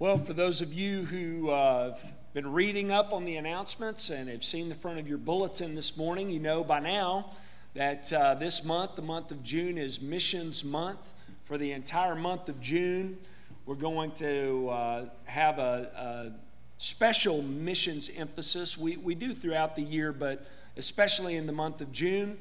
Well, for those of you who uh, have been reading up on the announcements and have seen the front of your bulletin this morning, you know by now that uh, this month, the month of June, is Missions Month. For the entire month of June, we're going to uh, have a, a, special missions emphasis. We, we do throughout the year, but especially in the month of June,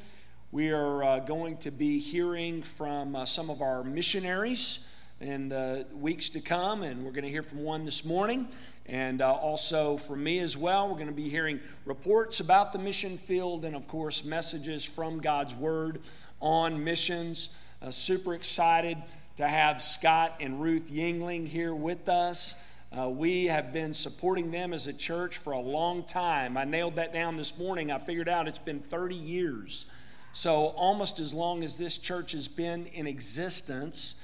we are uh, going to be hearing from uh, some of our missionaries in the weeks to come, and we're going to hear from one this morning, and uh, also from me as well. We're going to be hearing reports about the mission field, and of course, messages from God's Word on missions. Uh, super excited to have Scott and Ruth Yingling here with us. Uh, we have been supporting them as a church for a long time. I nailed that down this morning. I figured out it's been 30 years. So, almost as long as this church has been in existence.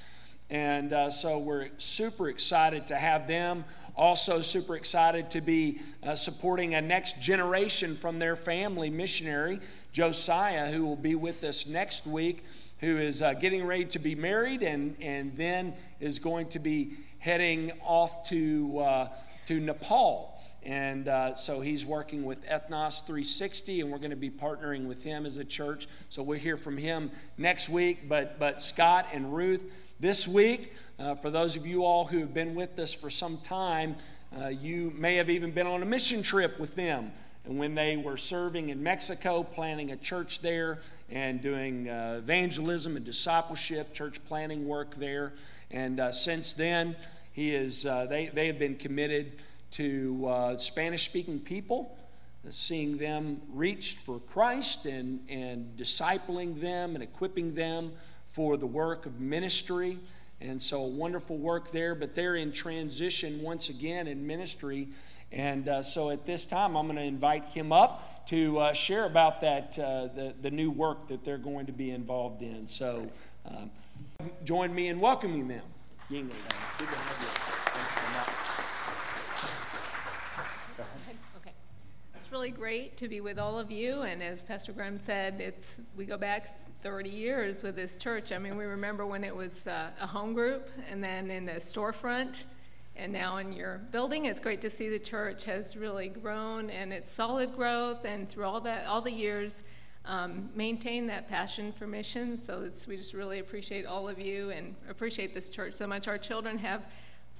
And uh, so we're super excited to have them. Also, super excited to be uh, supporting a next generation from their family missionary, Josiah, who will be with us next week, who is uh, getting ready to be married and, and then is going to be heading off to, uh, to Nepal. And uh, so he's working with Ethnos 360, and we're going to be partnering with him as a church. So we'll hear from him next week. But, but Scott and Ruth, this week. Uh, for those of you all who have been with us for some time, uh, you may have even been on a mission trip with them. And when they were serving in Mexico, planning a church there and doing uh, evangelism and discipleship, church planning work there. And uh, since then, he is, uh, they, they have been committed to uh, Spanish speaking people seeing them reached for Christ and, and discipling them and equipping them for the work of ministry. And so, wonderful work there, but they're in transition once again in ministry. And uh, so, at this time, I'm going to invite him up to uh, share about that, uh, the, the new work that they're going to be involved in. So, um, join me in welcoming them. Yingling. Good to Okay. It's really great to be with all of you. And as Pastor Graham said, it's, we go back 30 years with this church. I mean, we remember when it was uh, a home group and then in a storefront and now in your building. It's great to see the church has really grown and it's solid growth and through all that all the years um, maintain that passion for missions. So we just really appreciate all of you and appreciate this church so much. Our children have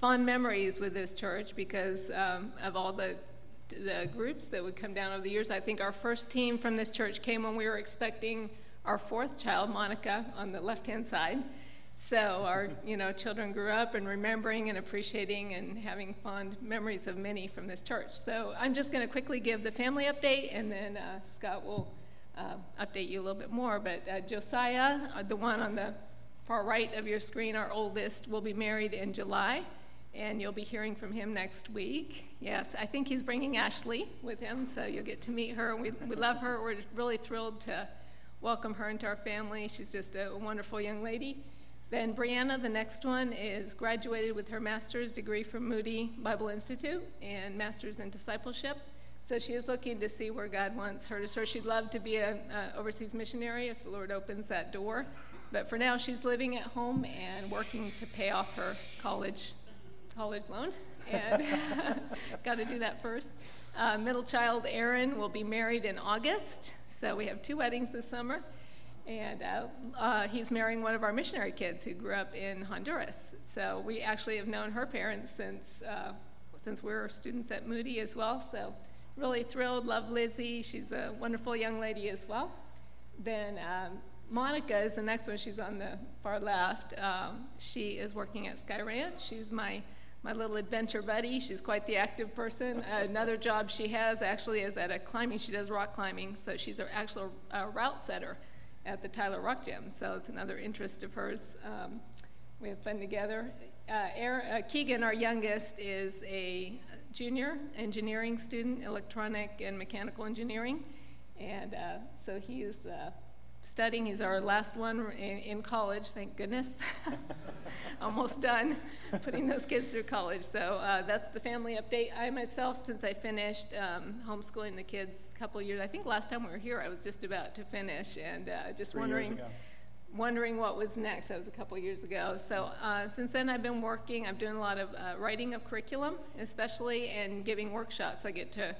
fond memories with this church because um, of all the the groups that would come down over the years. I think our first team from this church came when we were expecting our fourth child, Monica, on the left-hand side. So our, you know, children grew up and remembering and appreciating and having fond memories of many from this church. So I'm just going to quickly give the family update, and then uh, Scott will uh, update you a little bit more. But uh, Josiah, uh, the one on the far right of your screen, our oldest, will be married in July, and you'll be hearing from him next week. Yes, I think he's bringing Ashley with him, so you'll get to meet her. We, we love her. We're really thrilled to welcome her into our family. She's just a wonderful young lady. Then Brianna, the next one, is graduated with her master's degree from Moody Bible Institute and master's in discipleship. So she is looking to see where God wants her to serve. She'd love to be an overseas missionary if the Lord opens that door. But for now, she's living at home and working to pay off her college college loan. And got to do that first. Uh, middle child Aaron will be married in August. So we have two weddings this summer. And uh, uh, he's marrying one of our missionary kids who grew up in Honduras. So we actually have known her parents since, uh, since we were students at Moody as well. So really thrilled, love Lizzie. She's a wonderful young lady as well. Then um, Monica is the next one. She's on the far left. Um, she is working at Sky Ranch. She's my my little adventure buddy. She's quite the active person. Another job she has actually is at a climbing. She does rock climbing, so she's an actual uh, route setter at the Tyler Rock Gym. So it's another interest of hers. Um, we have fun together. Uh, Aaron, uh, Keegan, our youngest, is a junior engineering student, electronic and mechanical engineering, and uh, so he's uh, studying. He's our last one in, in college, thank goodness. Almost done putting those kids through college. So uh, that's the family update. I myself, since I finished um, homeschooling the kids a couple years, I think last time we were here, I was just about to finish, and uh, just Three wondering wondering what was next. That was a couple years ago. So uh, since then, I've been working. I'm doing a lot of uh, writing of curriculum, especially and giving workshops. I get to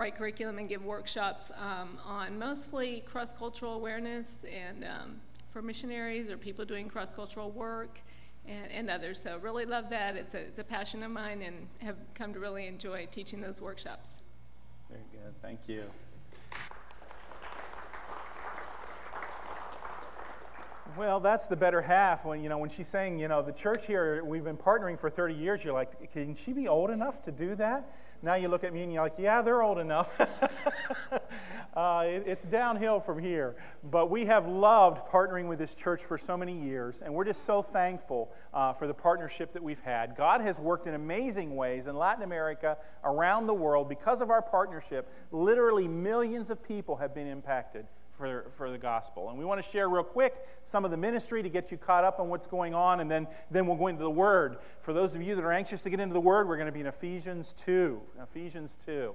write curriculum and give workshops um, on mostly cross-cultural awareness and um, for missionaries or people doing cross-cultural work and, and others. So really love that. It's a, it's a passion of mine and have come to really enjoy teaching those workshops. Very good. Thank you. Well, that's the better half. When you know when she's saying, you know, the church here, we've been partnering for 30 years. You're like, can she be old enough to do that? Now you look at me and you're like, yeah, they're old enough. uh, it, it's downhill from here. But we have loved partnering with this church for so many years, and we're just so thankful uh, for the partnership that we've had. God has worked in amazing ways in Latin America, around the world. Because of our partnership, literally millions of people have been impacted for, for the gospel. And we want to share real quick some of the ministry to get you caught up on what's going on, and then, then we'll go into the Word. For those of you that are anxious to get into the Word, we're going to be in Ephesians 2. Ephesians 2.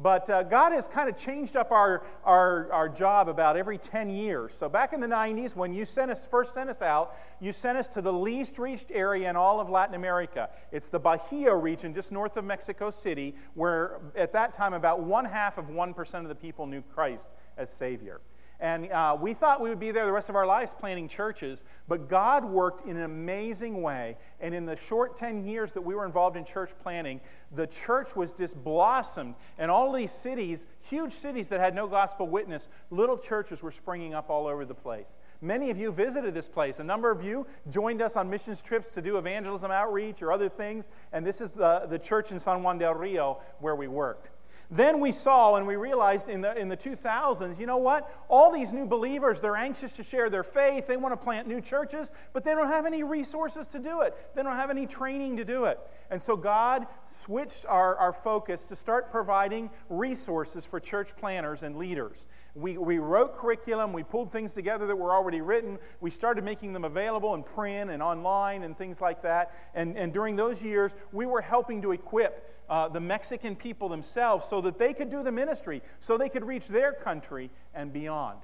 But uh, God has kind of changed up our, our, our job about every 10 years. So back in the 90s, when you sent us, first sent us out, you sent us to the least reached area in all of Latin America. It's the Bajío region, just north of Mexico City, where at that time about one half of 1% of the people knew Christ as Savior. And uh, we thought we would be there the rest of our lives planting churches, but God worked in an amazing way. And in the short 10 years that we were involved in church planting, the church was just blossomed. And all these cities, huge cities that had no gospel witness, little churches were springing up all over the place. Many of you visited this place. A number of you joined us on missions trips to do evangelism outreach or other things. And this is the, the church in San Juan del Rio where we worked. Then we saw and we realized in the, in the 2000s, you know what? All these new believers, they're anxious to share their faith. They want to plant new churches, but they don't have any resources to do it. They don't have any training to do it. And so God switched our, our focus to start providing resources for church planners and leaders. We, we wrote curriculum, we pulled things together that were already written, we started making them available in print and online and things like that. And, and during those years, we were helping to equip uh, the Mexican people themselves so that they could do the ministry, so they could reach their country and beyond.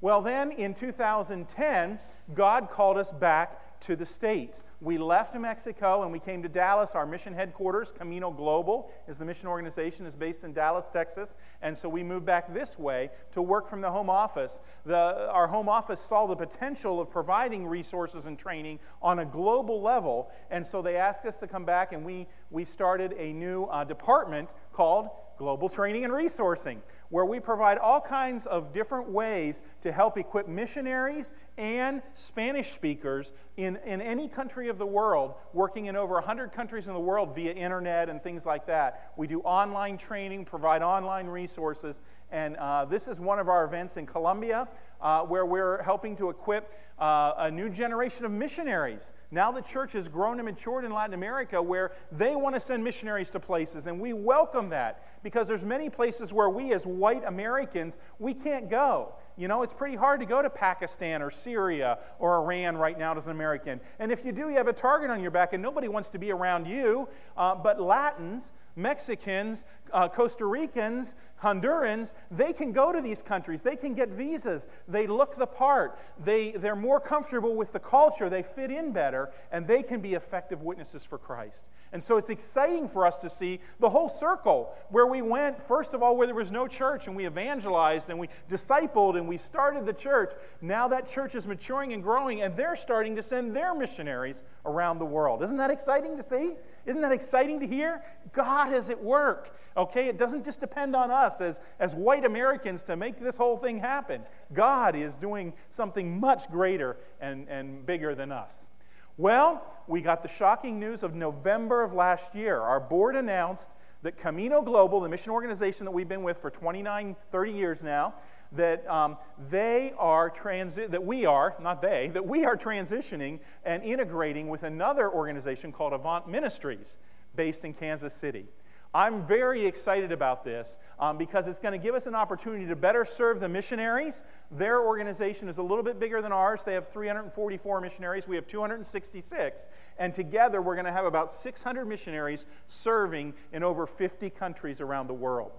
Well, then in 2010, God called us back to the States. We left Mexico and we came to Dallas. Our mission headquarters, Camino Global, is the mission organization, is based in Dallas, Texas. And so we moved back this way to work from the home office. The, our home office saw the potential of providing resources and training on a global level. And so they asked us to come back and we, we started a new uh, department called Global Training and Resourcing, where we provide all kinds of different ways to help equip missionaries and Spanish speakers in, in any country of the world, working in over 100 countries in the world via internet and things like that. We do online training, provide online resources, and uh, this is one of our events in Colombia uh, where we're helping to equip uh, a new generation of missionaries. Now the church has grown and matured in Latin America where they want to send missionaries to places, and we welcome that because there's many places where we as white Americans, we can't go. You know, it's pretty hard to go to Pakistan or Syria or Iran right now as an American. And if you do, you have a target on your back, and nobody wants to be around you. Uh, but Latins, Mexicans, uh, Costa Ricans, Hondurans, they can go to these countries. They can get visas. They look the part. They, they're more comfortable with the culture. They fit in better, and they can be effective witnesses for Christ. And so it's exciting for us to see the whole circle where we went, first of all, where there was no church, and we evangelized and we discipled and we started the church. Now that church is maturing and growing, and they're starting to send their missionaries around the world. Isn't that exciting to see? Isn't that exciting to hear? God is at work. Okay, it doesn't just depend on us as, as white Americans to make this whole thing happen. God is doing something much greater and, and bigger than us. Well, we got the shocking news of November of last year. Our board announced that Camino Global, the mission organization that we've been with for 29, 30 years now, that um, they are transi- that we are not they that we are transitioning and integrating with another organization called Avant Ministries, based in Kansas City. I'm very excited about this um, because it's going to give us an opportunity to better serve the missionaries. Their organization is a little bit bigger than ours. They have 344 missionaries. We have 266. And together, we're going to have about 600 missionaries serving in over 50 countries around the world.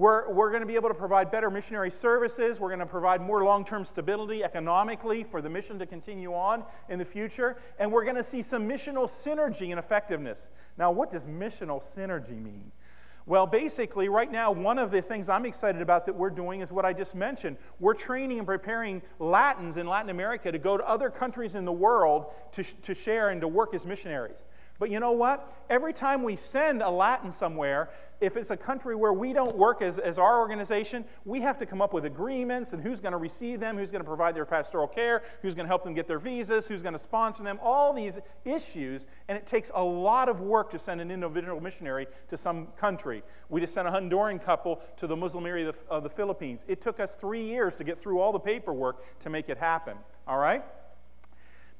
We're, we're going to be able to provide better missionary services. We're going to provide more long term stability economically for the mission to continue on in the future. And we're going to see some missional synergy and effectiveness. Now, what does missional synergy mean? Well, basically, right now, one of the things I'm excited about that we're doing is what I just mentioned. We're training and preparing Latins in Latin America to go to other countries in the world to, to share and to work as missionaries. But you know what? Every time we send a Latin somewhere, if it's a country where we don't work as, as our organization, we have to come up with agreements and who's going to receive them, who's going to provide their pastoral care, who's going to help them get their visas, who's going to sponsor them, all these issues. And it takes a lot of work to send an individual missionary to some country. We just sent a Honduran couple to the Muslim area of the, of the Philippines. It took us three years to get through all the paperwork to make it happen. All right?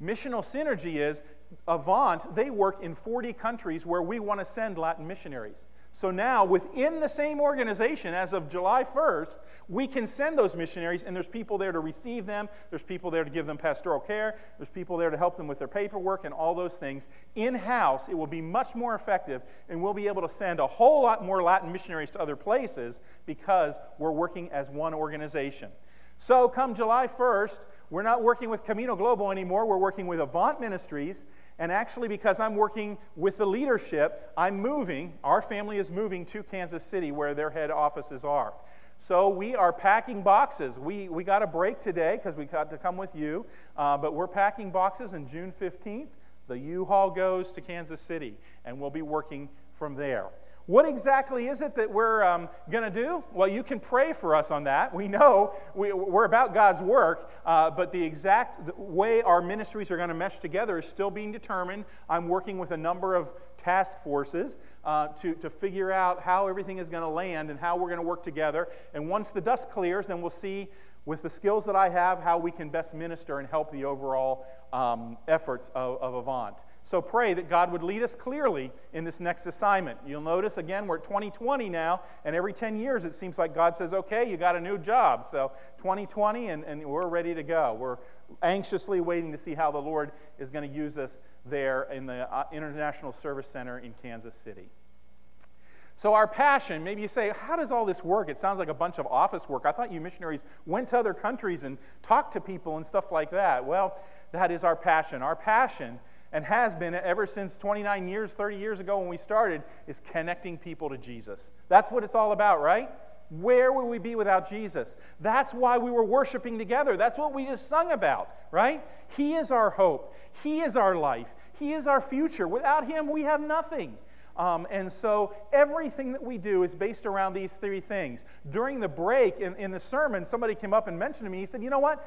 Missional synergy is Avant, they work in 40 countries where we want to send Latin missionaries. So now, within the same organization, as of July 1st, we can send those missionaries, and there's people there to receive them, there's people there to give them pastoral care, there's people there to help them with their paperwork and all those things. In house, it will be much more effective, and we'll be able to send a whole lot more Latin missionaries to other places because we're working as one organization. So, come July 1st, we're not working with Camino Global anymore, we're working with Avant Ministries. And actually, because I'm working with the leadership, I'm moving, our family is moving to Kansas City where their head offices are. So we are packing boxes. We, we got a break today because we got to come with you, uh, but we're packing boxes, and June 15th, the U Haul goes to Kansas City, and we'll be working from there. What exactly is it that we're um, going to do? Well, you can pray for us on that. We know we, are about God's work, uh, but the exact way our ministries are going to mesh together is still being determined. I'm working with a number of task forces uh, to, to figure out how everything is going to land and how we're going to work together. And once the dust clears, then we'll see with the skills that I have how we can best minister and help the overall um, efforts of, of Avant. So pray that God would lead us clearly in this next assignment. You'll notice again, we're at 2020 now, and every 10 years it seems like God says, okay, you got a new job. So 2020, and, and we're ready to go. We're anxiously waiting to see how the Lord is going to use us there in the uh, International Service Center in Kansas City. So, our passion, maybe you say, how does all this work? It sounds like a bunch of office work. I thought you missionaries went to other countries and talked to people and stuff like that. Well, that is our passion. Our passion and has been ever since 29 years, 30 years ago when we started, is connecting people to Jesus. That's what it's all about, right? Where would we be without Jesus? That's why we were worshiping together. That's what we just sung about, right? He is our hope. He is our life. He is our future. Without Him, we have nothing. Um, and so everything that we do is based around these three things. During the break in, in the sermon, somebody came up and mentioned to me, he said, You know what?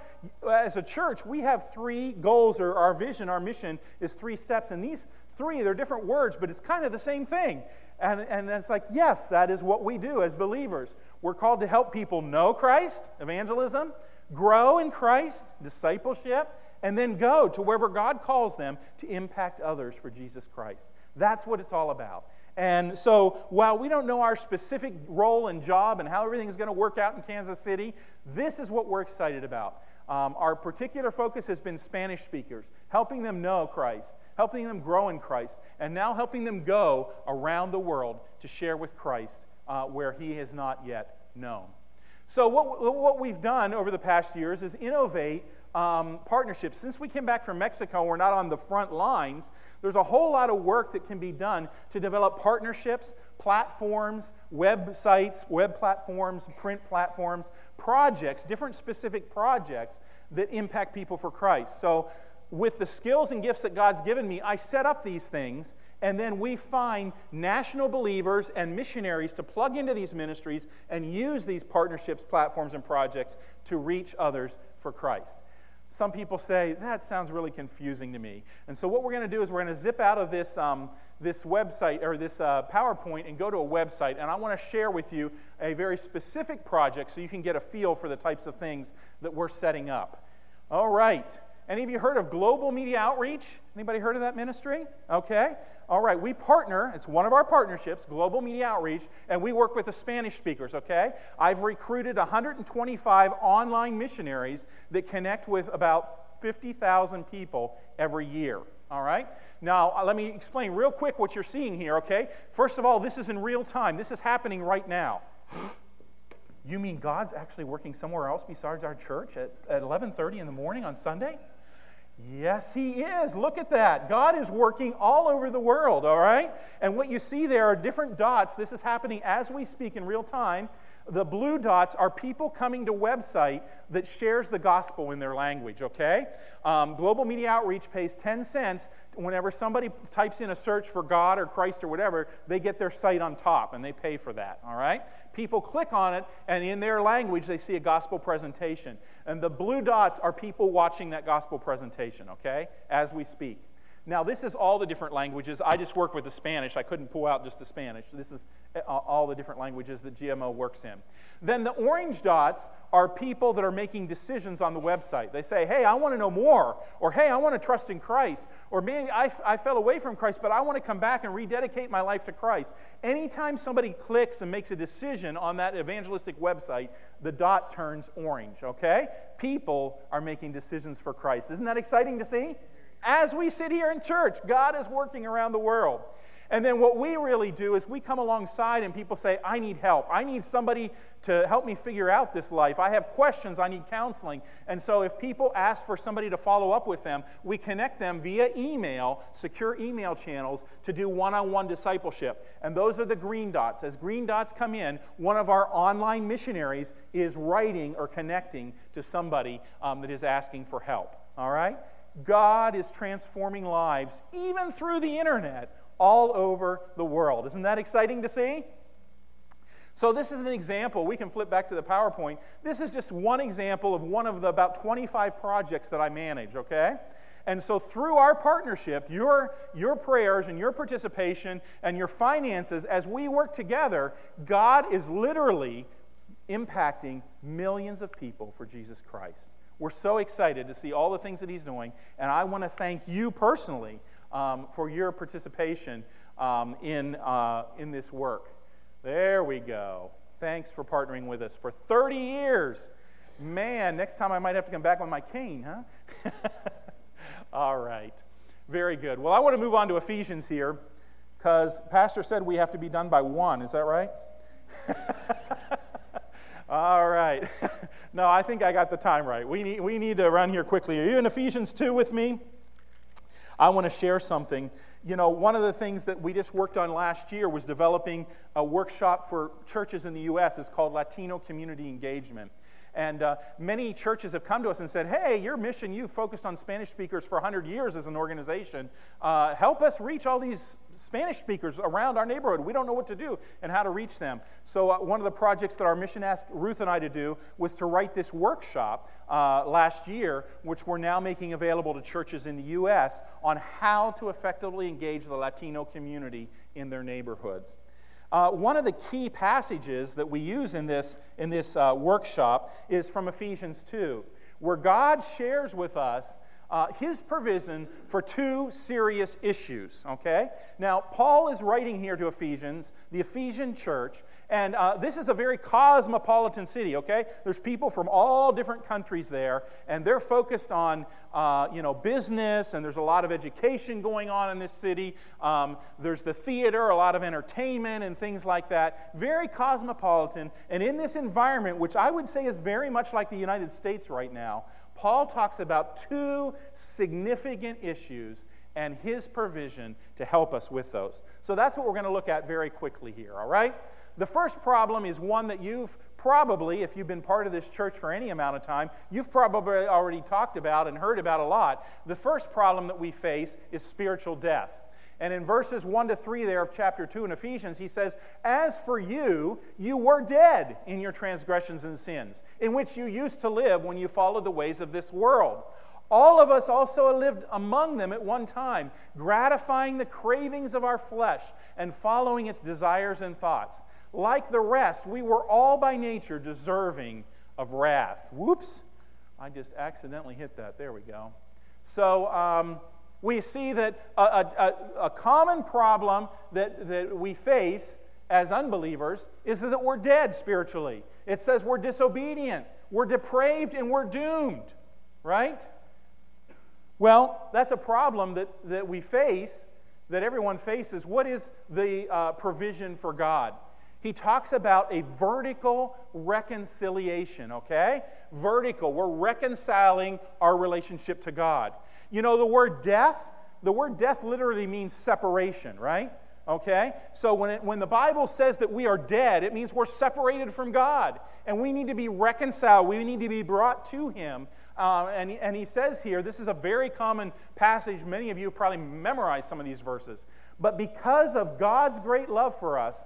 As a church, we have three goals, or our vision, our mission is three steps. And these three, they're different words, but it's kind of the same thing. And, and it's like, yes, that is what we do as believers. We're called to help people know Christ, evangelism, grow in Christ, discipleship, and then go to wherever God calls them to impact others for Jesus Christ. That's what it's all about. And so, while we don't know our specific role and job and how everything is going to work out in Kansas City, this is what we're excited about. Um, our particular focus has been Spanish speakers, helping them know Christ, helping them grow in Christ, and now helping them go around the world to share with Christ uh, where he has not yet known. So, what, what we've done over the past years is innovate um, partnerships. Since we came back from Mexico, we're not on the front lines. There's a whole lot of work that can be done to develop partnerships, platforms, websites, web platforms, print platforms, projects, different specific projects that impact people for Christ. So, with the skills and gifts that God's given me, I set up these things, and then we find national believers and missionaries to plug into these ministries and use these partnerships, platforms, and projects to reach others for Christ. Some people say, that sounds really confusing to me. And so, what we're going to do is we're going to zip out of this, um, this website or this uh, PowerPoint and go to a website. And I want to share with you a very specific project so you can get a feel for the types of things that we're setting up. All right. Any of you heard of Global Media Outreach? Anybody heard of that ministry? Okay. All right. We partner, it's one of our partnerships, Global Media Outreach, and we work with the Spanish speakers, okay? I've recruited 125 online missionaries that connect with about 50,000 people every year. All right? Now, uh, let me explain real quick what you're seeing here, okay? First of all, this is in real time. This is happening right now. You mean God's actually working somewhere else besides our church at, at 11:30 in the morning on Sunday? Yes, he is. Look at that. God is working all over the world, all right? And what you see there are different dots. This is happening as we speak in real time. The blue dots are people coming to website that shares the gospel in their language, okay? Um, Global Media Outreach pays 10 cents whenever somebody types in a search for God or Christ or whatever, they get their site on top and they pay for that, all right? People click on it and in their language they see a gospel presentation. And the blue dots are people watching that gospel presentation, okay, as we speak. Now, this is all the different languages. I just work with the Spanish. I couldn't pull out just the Spanish. This is uh, all the different languages that GMO works in. Then the orange dots are people that are making decisions on the website. They say, hey, I want to know more, or hey, I want to trust in Christ, or man, I, I fell away from Christ, but I want to come back and rededicate my life to Christ. Anytime somebody clicks and makes a decision on that evangelistic website, the dot turns orange, okay? People are making decisions for Christ. Isn't that exciting to see? As we sit here in church, God is working around the world. And then what we really do is we come alongside and people say, I need help. I need somebody to help me figure out this life. I have questions. I need counseling. And so if people ask for somebody to follow up with them, we connect them via email, secure email channels, to do one on one discipleship. And those are the green dots. As green dots come in, one of our online missionaries is writing or connecting to somebody um, that is asking for help. All right? God is transforming lives, even through the internet, all over the world. Isn't that exciting to see? So, this is an example. We can flip back to the PowerPoint. This is just one example of one of the about 25 projects that I manage, okay? And so, through our partnership, your, your prayers and your participation and your finances, as we work together, God is literally impacting millions of people for Jesus Christ. We're so excited to see all the things that he's doing. And I want to thank you personally um, for your participation um, in, uh, in this work. There we go. Thanks for partnering with us for 30 years. Man, next time I might have to come back with my cane, huh? all right. Very good. Well, I want to move on to Ephesians here because Pastor said we have to be done by one. Is that right? All right. no, I think I got the time right. We need, we need to run here quickly. Are you in Ephesians 2 with me? I want to share something. You know, one of the things that we just worked on last year was developing a workshop for churches in the U.S. It's called Latino Community Engagement. And uh, many churches have come to us and said, Hey, your mission, you've focused on Spanish speakers for 100 years as an organization. Uh, help us reach all these Spanish speakers around our neighborhood. We don't know what to do and how to reach them. So, uh, one of the projects that our mission asked Ruth and I to do was to write this workshop uh, last year, which we're now making available to churches in the U.S. on how to effectively engage the Latino community in their neighborhoods. Uh, one of the key passages that we use in this, in this uh, workshop is from Ephesians 2, where God shares with us uh, his provision for two serious issues. Okay? Now, Paul is writing here to Ephesians, the Ephesian church, and uh, this is a very cosmopolitan city, okay? There's people from all different countries there, and they're focused on, uh, you know, business, and there's a lot of education going on in this city. Um, there's the theater, a lot of entertainment, and things like that. Very cosmopolitan. And in this environment, which I would say is very much like the United States right now, Paul talks about two significant issues and his provision to help us with those. So that's what we're going to look at very quickly here, all right? The first problem is one that you've probably, if you've been part of this church for any amount of time, you've probably already talked about and heard about a lot. The first problem that we face is spiritual death. And in verses 1 to 3 there of chapter 2 in Ephesians, he says, As for you, you were dead in your transgressions and sins, in which you used to live when you followed the ways of this world. All of us also lived among them at one time, gratifying the cravings of our flesh and following its desires and thoughts. Like the rest, we were all by nature deserving of wrath. Whoops, I just accidentally hit that. There we go. So, um, we see that a, a, a, common problem that, that we face as unbelievers is that we're dead spiritually. It says we're disobedient, we're depraved, and we're doomed, right? Well, that's a problem that, that we face, that everyone faces. What is the uh, provision for God? He talks about a vertical reconciliation, okay? Vertical. We're reconciling our relationship to God. You know, the word death, the word death literally means separation, right? Okay? So when, it, when the Bible says that we are dead, it means we're separated from God. And we need to be reconciled. We need to be brought to Him. Uh, and, and he says here, this is a very common passage. Many of you probably memorized some of these verses. But because of God's great love for us,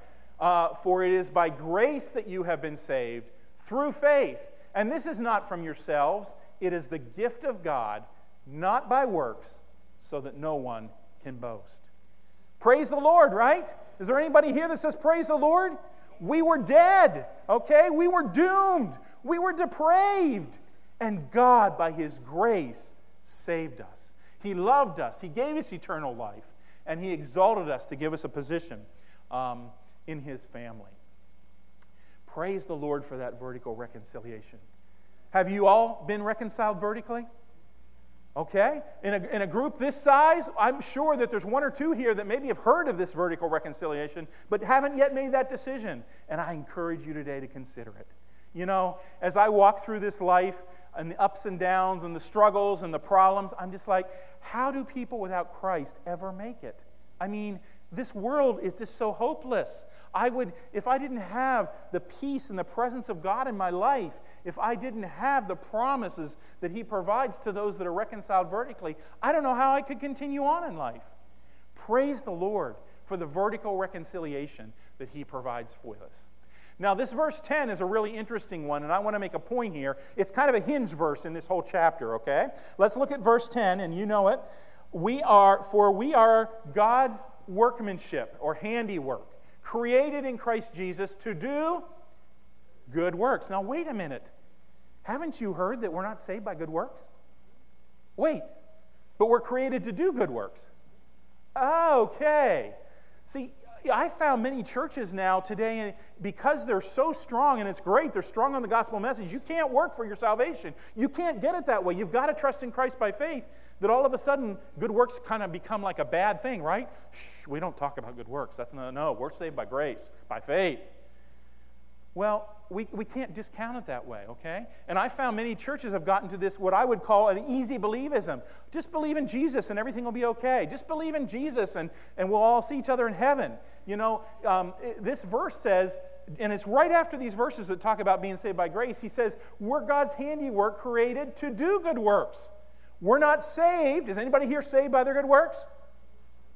Uh, For it is by grace that you have been saved through faith. And this is not from yourselves, it is the gift of God, not by works, so that no one can boast. Praise the Lord, right? Is there anybody here that says, Praise the Lord? We were dead, okay? We were doomed. We were depraved. And God, by His grace, saved us. He loved us. He gave us eternal life. And He exalted us to give us a position um, in His family. Praise the Lord for that vertical reconciliation. Have you all been reconciled vertically? Okay? In a, in a group this size, I'm sure that there's one or two here that maybe have heard of this vertical reconciliation, but haven't yet made that decision. And I encourage you today to consider it. You know, as I walk through this life and the ups and downs and the struggles and the problems, I'm just like, how do people without Christ ever make it? I mean, this world is just so hopeless. I would, if I didn't have the peace and the presence of God in my life, if I didn't have the promises that He provides to those that are reconciled vertically, I don't know how I could continue on in life. Praise the Lord for the vertical reconciliation that He provides for us. Now, this verse 10 is a really interesting one, and I want to make a point here. It's kind of a hinge verse in this whole chapter, okay? Let's look at verse 10, and you know it. We are, for we are God's workmanship or handiwork, created in Christ Jesus to do good works. Now, wait a minute. Haven't you heard that we're not saved by good works? Wait, but we're created to do good works. Okay. See, I found many churches now today, because they're so strong, and it's great, they're strong on the gospel message. You can't work for your salvation. You can't get it that way. You've got to trust in Christ by faith. That all of a sudden, good works kind of become like a bad thing, right? Shh, we don't talk about good works. That's no, no, we're saved by grace, by faith. Well, we, we can't discount it that way, okay? And I found many churches have gotten to this, what I would call an easy believism. Just believe in Jesus and everything will be okay. Just believe in Jesus and, and we'll all see each other in heaven. You know, um, this verse says, and it's right after these verses that talk about being saved by grace, he says, We're God's handiwork created to do good works. We're not saved. Is anybody here saved by their good works?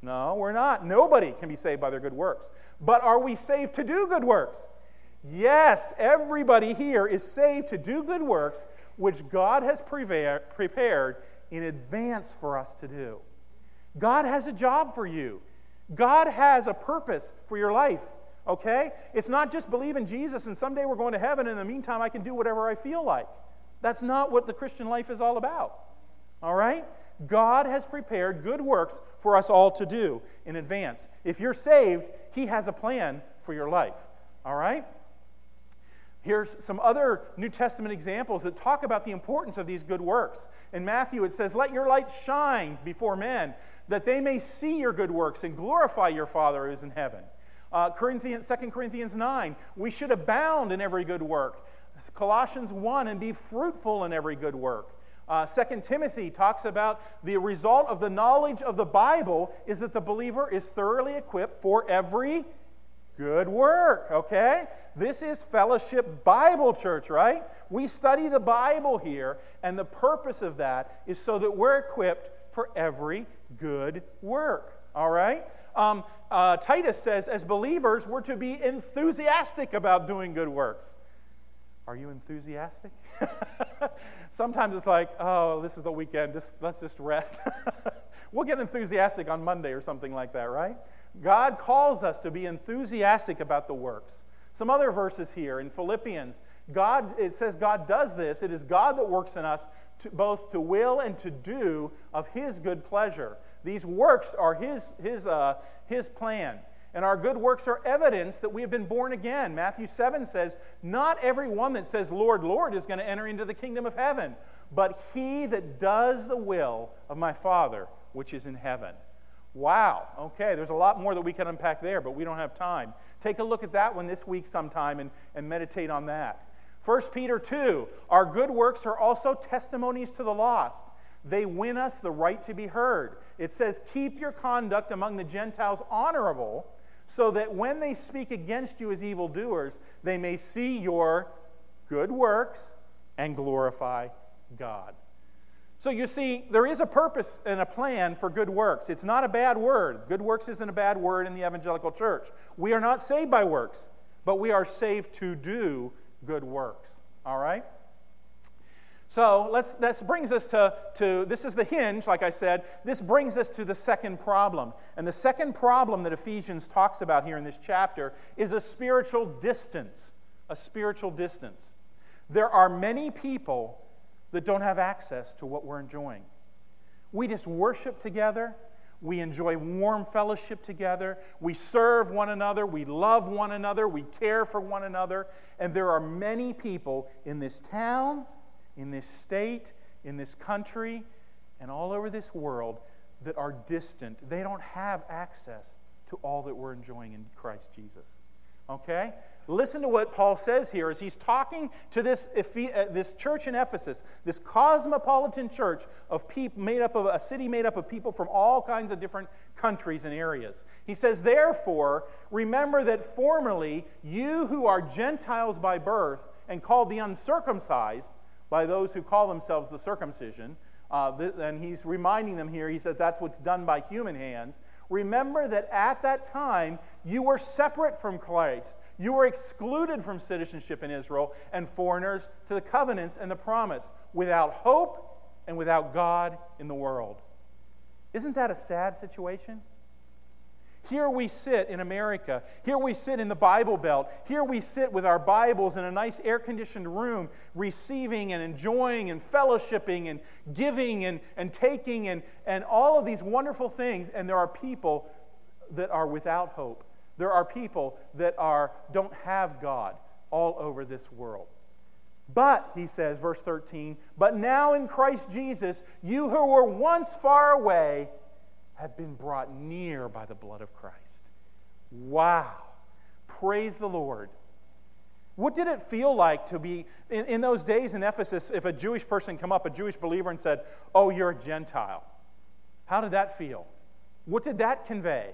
No, we're not. Nobody can be saved by their good works. But are we saved to do good works? Yes, everybody here is saved to do good works, which God has prepared in advance for us to do. God has a job for you. God has a purpose for your life, okay? It's not just believe in Jesus and someday we're going to heaven, and in the meantime, I can do whatever I feel like. That's not what the Christian life is all about, all right? God has prepared good works for us all to do in advance. If you're saved, He has a plan for your life, all right? Here's some other New Testament examples that talk about the importance of these good works. In Matthew, it says, Let your light shine before men, that they may see your good works and glorify your Father who is in heaven. Uh, Corinthians, 2 Corinthians 9, we should abound in every good work. Colossians 1, and be fruitful in every good work. Uh, 2 Timothy talks about the result of the knowledge of the Bible is that the believer is thoroughly equipped for every Good work, okay? This is Fellowship Bible Church, right? We study the Bible here, and the purpose of that is so that we're equipped for every good work, all right? Um, uh, Titus says, as believers, we're to be enthusiastic about doing good works. Are you enthusiastic? Sometimes it's like, oh, this is the weekend, just, let's just rest. we'll get enthusiastic on Monday or something like that, right? God calls us to be enthusiastic about the works. Some other verses here in Philippians, God, it says God does this. It is God that works in us to, both to will and to do of His good pleasure. These works are His, his, uh, his plan. And our good works are evidence that we have been born again. Matthew 7 says, Not everyone that says, Lord, Lord, is going to enter into the kingdom of heaven, but he that does the will of my Father which is in heaven. Wow. Okay, there's a lot more that we can unpack there, but we don't have time. Take a look at that one this week sometime and, and meditate on that. 1 Peter 2 Our good works are also testimonies to the lost. They win us the right to be heard. It says, Keep your conduct among the Gentiles honorable, so that when they speak against you as evildoers, they may see your good works and glorify God. So you see, there is a purpose and a plan for good works. It's not a bad word. Good works isn't a bad word in the evangelical church. We are not saved by works, but we are saved to do good works. All right? So let's, this brings us to, to, this is the hinge, like I said. This brings us to the second problem. And the second problem that Ephesians talks about here in this chapter is a spiritual distance. A spiritual distance. There are many people that don't have access to what we're enjoying. We just worship together. We enjoy warm fellowship together. We serve one another. We love one another. We care for one another. And there are many people in this town, in this state, in this country, and all over this world that are distant. They don't have access to all that we're enjoying in Christ Jesus. Okay? Listen to what Paul says here as he's talking to this, uh, this church in Ephesus, this cosmopolitan church of people made up of a city made up of people from all kinds of different countries and areas. He says, Therefore, remember that formerly you who are Gentiles by birth and called the uncircumcised by those who call themselves the circumcision, uh, and he's reminding them here, he says that's what's done by human hands. Remember that at that time you were separate from Christ. You were excluded from citizenship in Israel and foreigners to the covenants and the promise, without hope and without God in the world. Isn't that a sad situation? Here we sit in America. Here we sit in the Bible Belt. Here we sit with our Bibles in a nice air conditioned room, receiving and enjoying and fellowshipping and giving and, and taking and, and all of these wonderful things. And there are people that are without hope. There are people that are, don't have God all over this world. But, he says, verse 13, but now in Christ Jesus, you who were once far away, have been brought near by the blood of Christ. Wow. Praise the Lord. What did it feel like to be, in, in, those days in Ephesus, if a Jewish person come up, a Jewish believer, and said, Oh, you're a Gentile? How did that feel? What did that convey?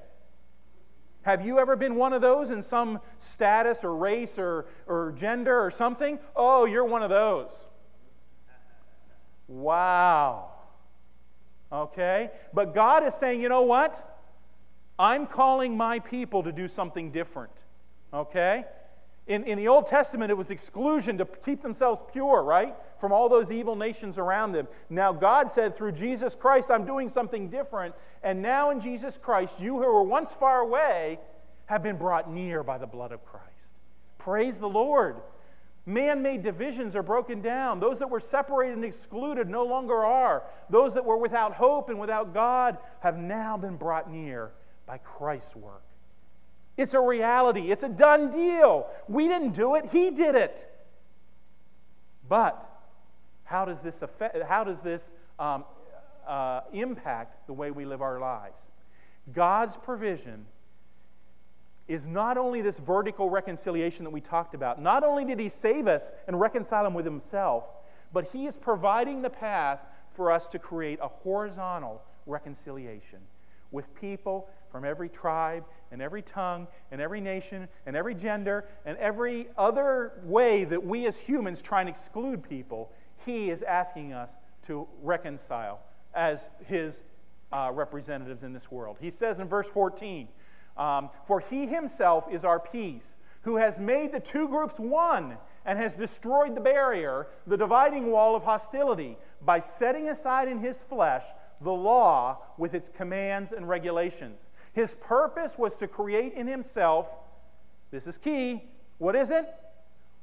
Have you ever been one of those in some status or race or, or gender or something? Oh, you're one of those. Wow. Okay? But God is saying, you know what? I'm calling my people to do something different. Okay? In, in the Old Testament, it was exclusion to keep themselves pure, right? From all those evil nations around them. Now, God said, through Jesus Christ, I'm doing something different. And now, in Jesus Christ, you who were once far away have been brought near by the blood of Christ. Praise the Lord. Man made divisions are broken down. Those that were separated and excluded no longer are. Those that were without hope and without God have now been brought near by Christ's work. It's a reality, it's a done deal. We didn't do it, He did it. But how does this, affect, how does this um, uh, impact the way we live our lives? God's provision is not only this vertical reconciliation that we talked about, not only did he save us and reconcile him with himself, but he is providing the path for us to create a horizontal reconciliation with people from every tribe and every tongue and every nation and every gender and every other way that we as humans try and exclude people. He is asking us to reconcile as his uh, representatives in this world. He says in verse 14, um, For he himself is our peace, who has made the two groups one and has destroyed the barrier, the dividing wall of hostility, by setting aside in his flesh the law with its commands and regulations. His purpose was to create in himself, this is key, What is it?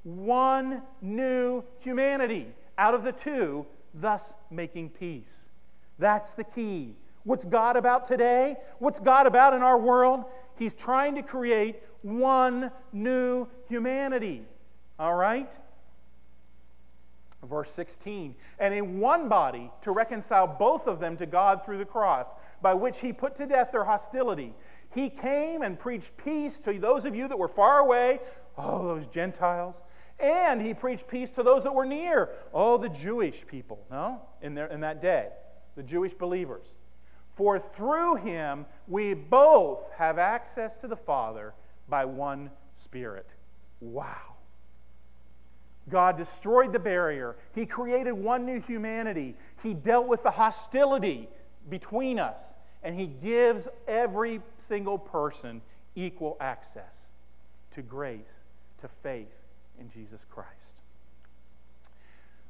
One new humanity out of the two, thus making peace. That's the key. What's God about today? What's God about in our world? He's trying to create one new humanity. All right? Verse 16, and in one body to reconcile both of them to God through the cross, by which he put to death their hostility. He came and preached peace to those of you that were far away, oh, those Gentiles, and he preached peace to those that were near, oh, the Jewish people, no? In, their, in that day, the Jewish believers. For through him we both have access to the Father by one Spirit. Wow. God destroyed the barrier. He created one new humanity. He dealt with the hostility between us. And He gives every single person equal access to grace, to faith in Jesus Christ.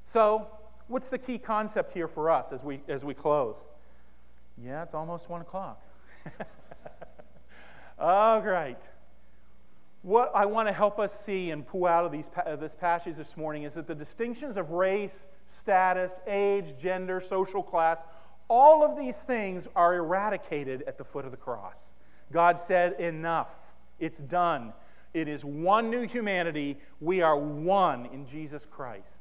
So, what's the key concept here for us as we, as we close? Yeah, it's almost one o'clock. oh, great. what I want to help us see and pull out of these, this passage this morning is that the distinctions of race, status, age, gender, social class, all of these things are eradicated at the foot of the cross. God said, Enough. It's done. It is one new humanity. We are one in Jesus Christ.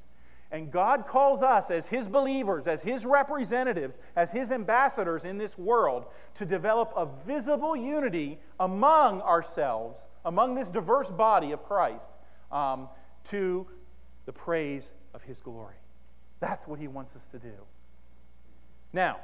And God calls us as His believers, as His representatives, as His ambassadors in this world to develop a visible unity among ourselves, among this diverse body of Christ, um, to the praise of His glory. That's what He wants us to do. Now,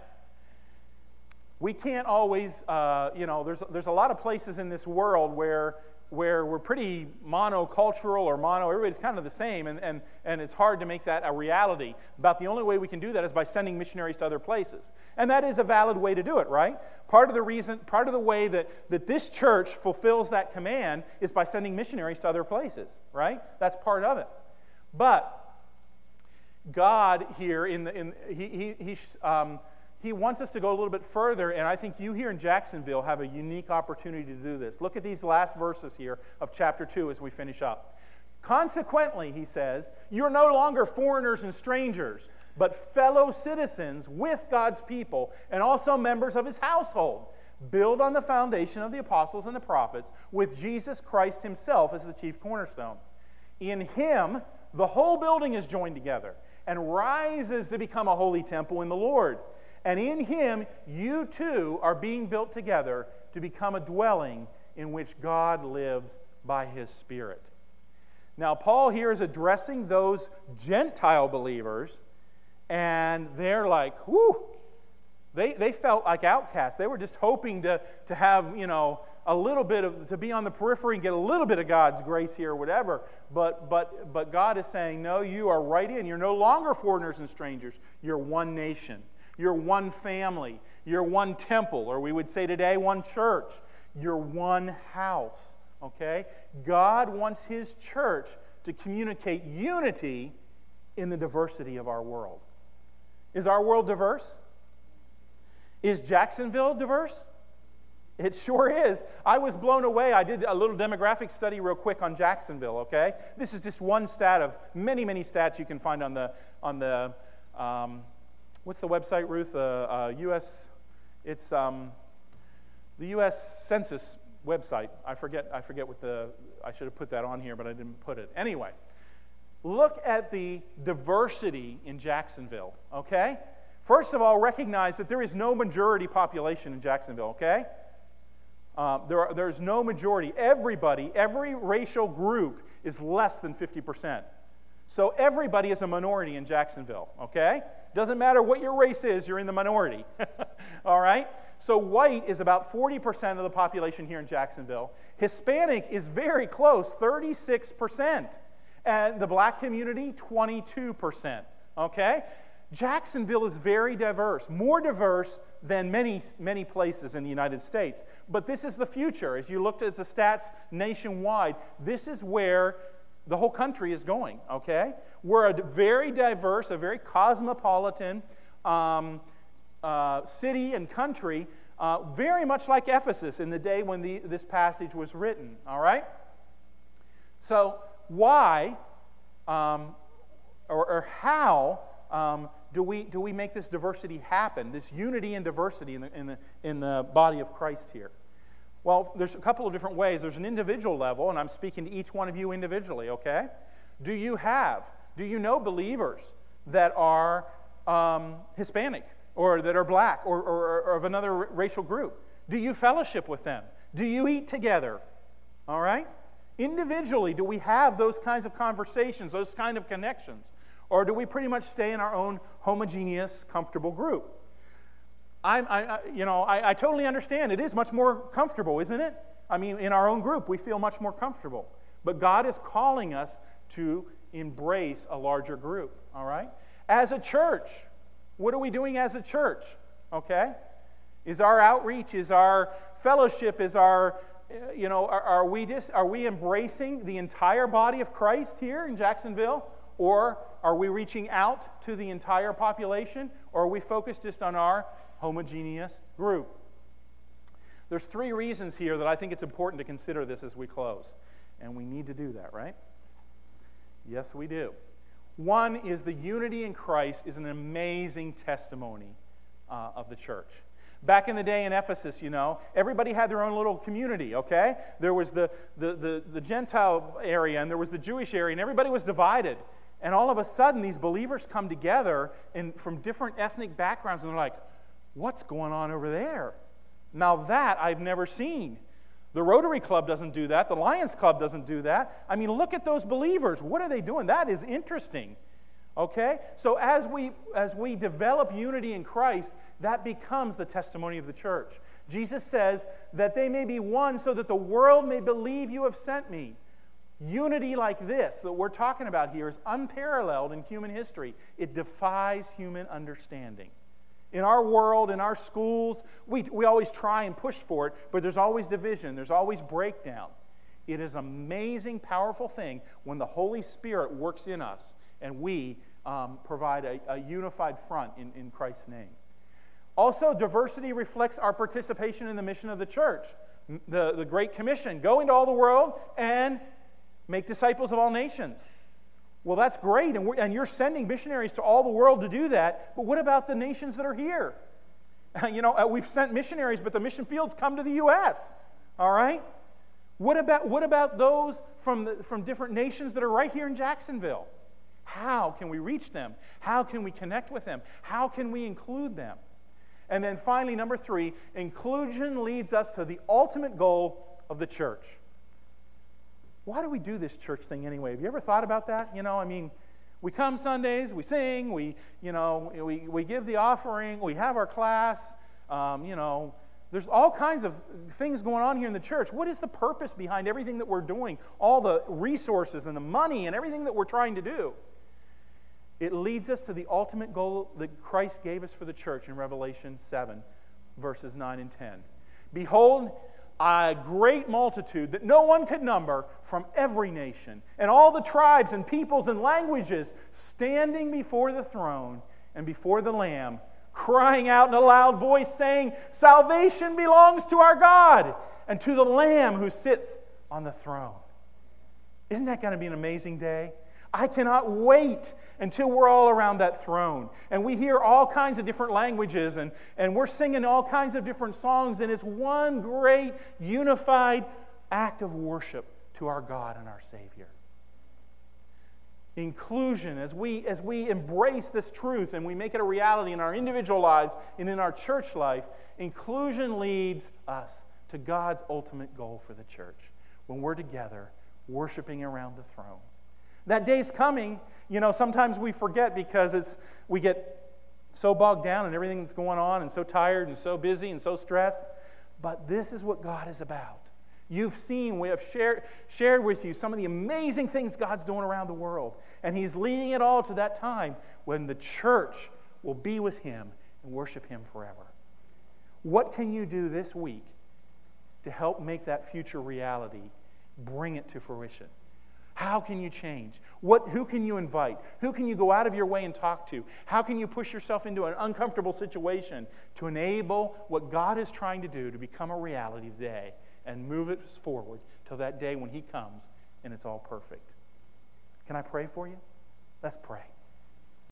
we can't always, uh, you know, there's, there's a lot of places in this world where where we're pretty monocultural or mono, everybody's kind of the same, and, and, and it's hard to make that a reality. About the only way we can do that is by sending missionaries to other places. And that is a valid way to do it, right? Part of the reason, part of the way that, that this church fulfills that command is by sending missionaries to other places, right? That's part of it. But God here, in the, in, he, he, um, he wants us to go a little bit further, and I think you here in Jacksonville have a unique opportunity to do this. Look at these last verses here of chapter 2 as we finish up. Consequently, he says, you're no longer foreigners and strangers, but fellow citizens with God's people and also members of his household. Build on the foundation of the apostles and the prophets, with Jesus Christ himself as the chief cornerstone. In him, the whole building is joined together and rises to become a holy temple in the Lord. And in him, you too are being built together to become a dwelling in which God lives by his Spirit. Now, Paul here is addressing those Gentile believers, and they're like, whoo, they, they felt like outcasts. They were just hoping to, to have, you know, a little bit of, to be on the periphery and get a little bit of God's grace here or whatever. But, but, but God is saying, no, you are right in. You're no longer foreigners and strangers. You're one nation. You're one family. You're one temple, or we would say today, one church. You're one house. Okay? God wants His church to communicate unity in the diversity of our world. Is our world diverse? Is Jacksonville diverse? It sure is. I was blown away. I did a little demographic study real quick on Jacksonville, okay? This is just one stat of many, many stats you can find on the, on the um, what's the website, Ruth? Uh, uh, U.S. It's um, the U.S. Census website. I forget. I forget what the. I should have put that on here, but I didn't put it. Anyway, look at the diversity in Jacksonville. Okay. First of all, recognize that there is no majority population in Jacksonville. Okay. Uh, there are, there's no majority. Everybody, every racial group is less than 50 percent. So everybody is a minority in Jacksonville, okay? Doesn't matter what your race is, you're in the minority. All right? So white is about 40% of the population here in Jacksonville. Hispanic is very close, 36%. And the black community, 22%. Okay? Jacksonville is very diverse, more diverse than many, many places in the United States. But this is the future. As you looked at the stats nationwide, this is where the whole country is going, okay? We're a very diverse, a very cosmopolitan um, uh, city and country, uh, very much like Ephesus in the day when the, this passage was written, all right? So, why um, or, or, how um, do, we, do we make this diversity happen, this unity and diversity in the, in, the, in the body of Christ here? Well, there's a couple of different ways. There's an individual level, and I'm speaking to each one of you individually, okay? Do you have, do you know believers that are um, Hispanic or that are black or, or, or of another racial group? Do you fellowship with them? Do you eat together? All right? Individually, do we have those kinds of conversations, those kind of connections? Or do we pretty much stay in our own homogeneous, comfortable group? I, I, you know, I, I totally understand. It is much more comfortable, isn't it? I mean, in our own group, we feel much more comfortable. But God is calling us to embrace a larger group, all right? As a church, what are we doing as a church? Okay? Is our outreach, is our fellowship, is our, uh, you know, are, are, we just, are we embracing the entire body of Christ here in Jacksonville? Or are we reaching out to the entire population? Or are we focused just on our homogeneous group? There's three reasons here that I think it's important to consider this as we close. And we need to do that, right? Yes, we do. One is the unity in Christ is an amazing testimony uh, of the church. Back in the day in Ephesus, you know, everybody had their own little community, okay? There was the, the, the, the Gentile area and there was the Jewish area, and everybody was divided. And all of a sudden, these believers come together in, from different ethnic backgrounds, and they're like, what's going on over there? Now, that I've never seen. The Rotary Club doesn't do that. The Lions Club doesn't do that. I mean, look at those believers. What are they doing? That is interesting. Okay? So as we as we develop unity in Christ, that becomes the testimony of the church. Jesus says that they may be one so that the world may believe you have sent me. Unity like this that we're talking about here is unparalleled in human history. It defies human understanding. In our world, in our schools, we, we always try and push for it, but there's always division, there's always breakdown. It is an amazing, powerful thing when the Holy Spirit works in us and we um, provide a, a unified front in, in Christ's name. Also, diversity reflects our participation in the mission of the church. The, the Great Commission go into all the world and make disciples of all nations. Well, that's great, and, and, you're sending missionaries to all the world to do that, but what about the nations that are here? you know, uh, we've sent missionaries, but the mission fields come to the U.S., all right? What about, what about those from, the, from different nations that are right here in Jacksonville? How can we reach them? How can we connect with them? How can we include them? And then finally, number three, inclusion leads us to the ultimate goal of the church why do we do this church thing anyway? Have you ever thought about that? You know, I mean, we come Sundays, we sing, we, you know, we, we give the offering, we have our class, um, you know, there's all kinds of things going on here in the church. What is the purpose behind everything that we're doing? All the resources and the money and everything that we're trying to do. It leads us to the ultimate goal that Christ gave us for the church in Revelation 7, verses 9 and 10. Behold, a great multitude that no one could number from every nation and all the tribes and peoples and languages standing before the throne and before the Lamb, crying out in a loud voice, saying, Salvation belongs to our God and to the Lamb who sits on the throne. Isn't that going to be an amazing day? I cannot wait until we're all around that throne. And we hear all kinds of different languages, and, and we're singing all kinds of different songs, and it's one great unified act of worship to our God and our Savior. Inclusion, as we, as we embrace this truth and we make it a reality in our individual lives and in our church life, inclusion leads us to God's ultimate goal for the church when we're together worshiping around the throne. That day's coming. You know, sometimes we forget because it's, we get so bogged down in everything that's going on and so tired and so busy and so stressed. But this is what God is about. You've seen, we have shared, shared with you some of the amazing things God's doing around the world. And He's leading it all to that time when the church will be with Him and worship Him forever. What can you do this week to help make that future reality? Bring it to fruition. How can you change? What, who can you invite? Who can you go out of your way and talk to? How can you push yourself into an uncomfortable situation to enable what God is trying to do to become a reality today and move it forward till that day when He comes and it's all perfect. Can I pray for you? Let's pray.